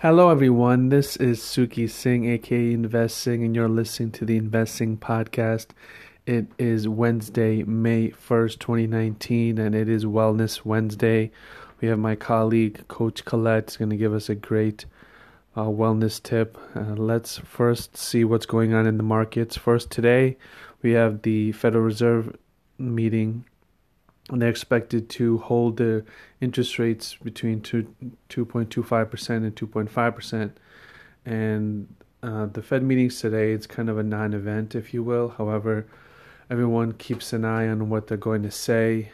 Hello, everyone. This is Suki Singh, aka Investing, and you're listening to the Investing Podcast. It is Wednesday, May 1st, 2019, and it is Wellness Wednesday. We have my colleague, Coach Colette, is going to give us a great uh, wellness tip. Uh, let's first see what's going on in the markets. First, today, we have the Federal Reserve meeting and they're expected to hold their interest rates between 2, 2.25% and 2.5%. And uh, the Fed meetings today, it's kind of a non event, if you will. However, everyone keeps an eye on what they're going to say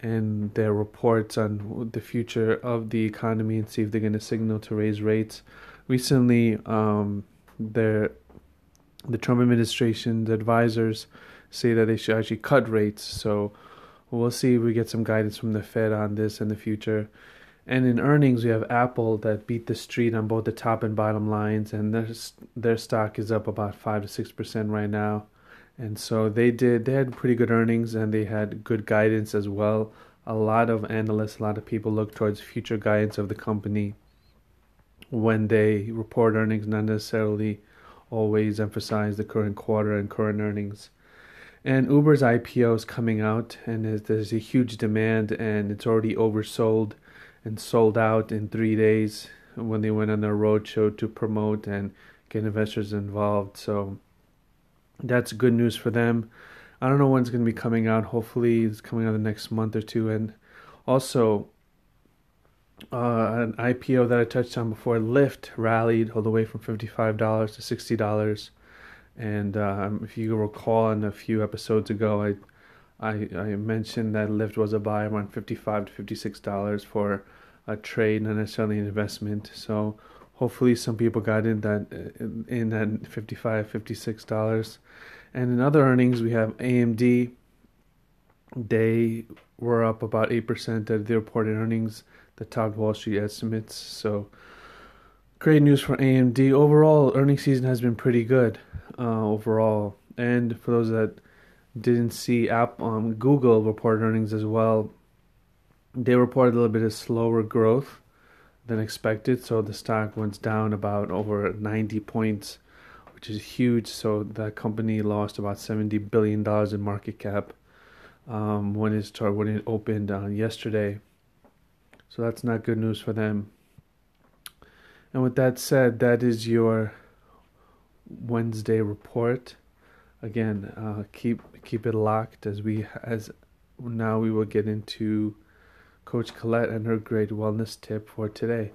and their reports on the future of the economy and see if they're going to signal to raise rates. Recently, um, their, the Trump administration's advisors say that they should actually cut rates. So, We'll see if we get some guidance from the Fed on this in the future. And in earnings, we have Apple that beat the street on both the top and bottom lines, and their their stock is up about five to six percent right now. And so they did. They had pretty good earnings, and they had good guidance as well. A lot of analysts, a lot of people look towards future guidance of the company when they report earnings, not necessarily always emphasize the current quarter and current earnings. And Uber's IPO is coming out, and there's a huge demand, and it's already oversold and sold out in three days when they went on their roadshow to promote and get investors involved. So that's good news for them. I don't know when it's going to be coming out. Hopefully, it's coming out the next month or two. And also, uh, an IPO that I touched on before, Lyft rallied all the way from $55 to $60. And um, if you recall, in a few episodes ago, I, I, I mentioned that Lyft was a buy around fifty-five to fifty-six dollars for a trade, not necessarily an investment. So hopefully, some people got in that in at 55 56 dollars. And in other earnings, we have AMD. They were up about eight percent at the reported earnings that topped Wall Street estimates. So great news for AMD. Overall, earnings season has been pretty good uh, overall. And for those that didn't see, app um, Google reported earnings as well. They reported a little bit of slower growth than expected, so the stock went down about over 90 points, which is huge. So that company lost about 70 billion dollars in market cap um, when it started when it opened on yesterday. So that's not good news for them. And with that said, that is your Wednesday report. Again, uh, keep keep it locked as we as now we will get into Coach Colette and her great wellness tip for today.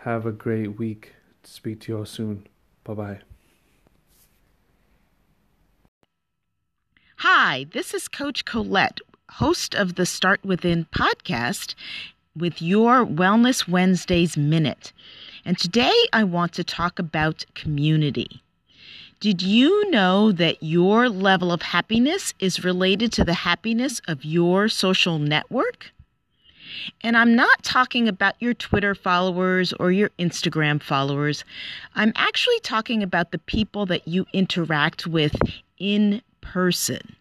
Have a great week. Speak to you all soon. Bye bye. Hi, this is Coach Colette, host of the Start Within podcast with your Wellness Wednesdays Minute. And today I want to talk about community. Did you know that your level of happiness is related to the happiness of your social network? And I'm not talking about your Twitter followers or your Instagram followers. I'm actually talking about the people that you interact with in person.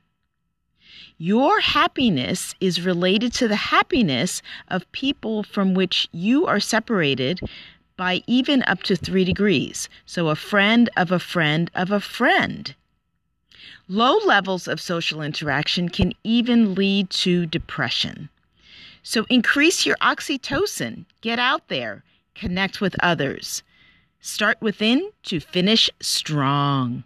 Your happiness is related to the happiness of people from which you are separated by even up to three degrees. So, a friend of a friend of a friend. Low levels of social interaction can even lead to depression. So, increase your oxytocin, get out there, connect with others. Start within to finish strong.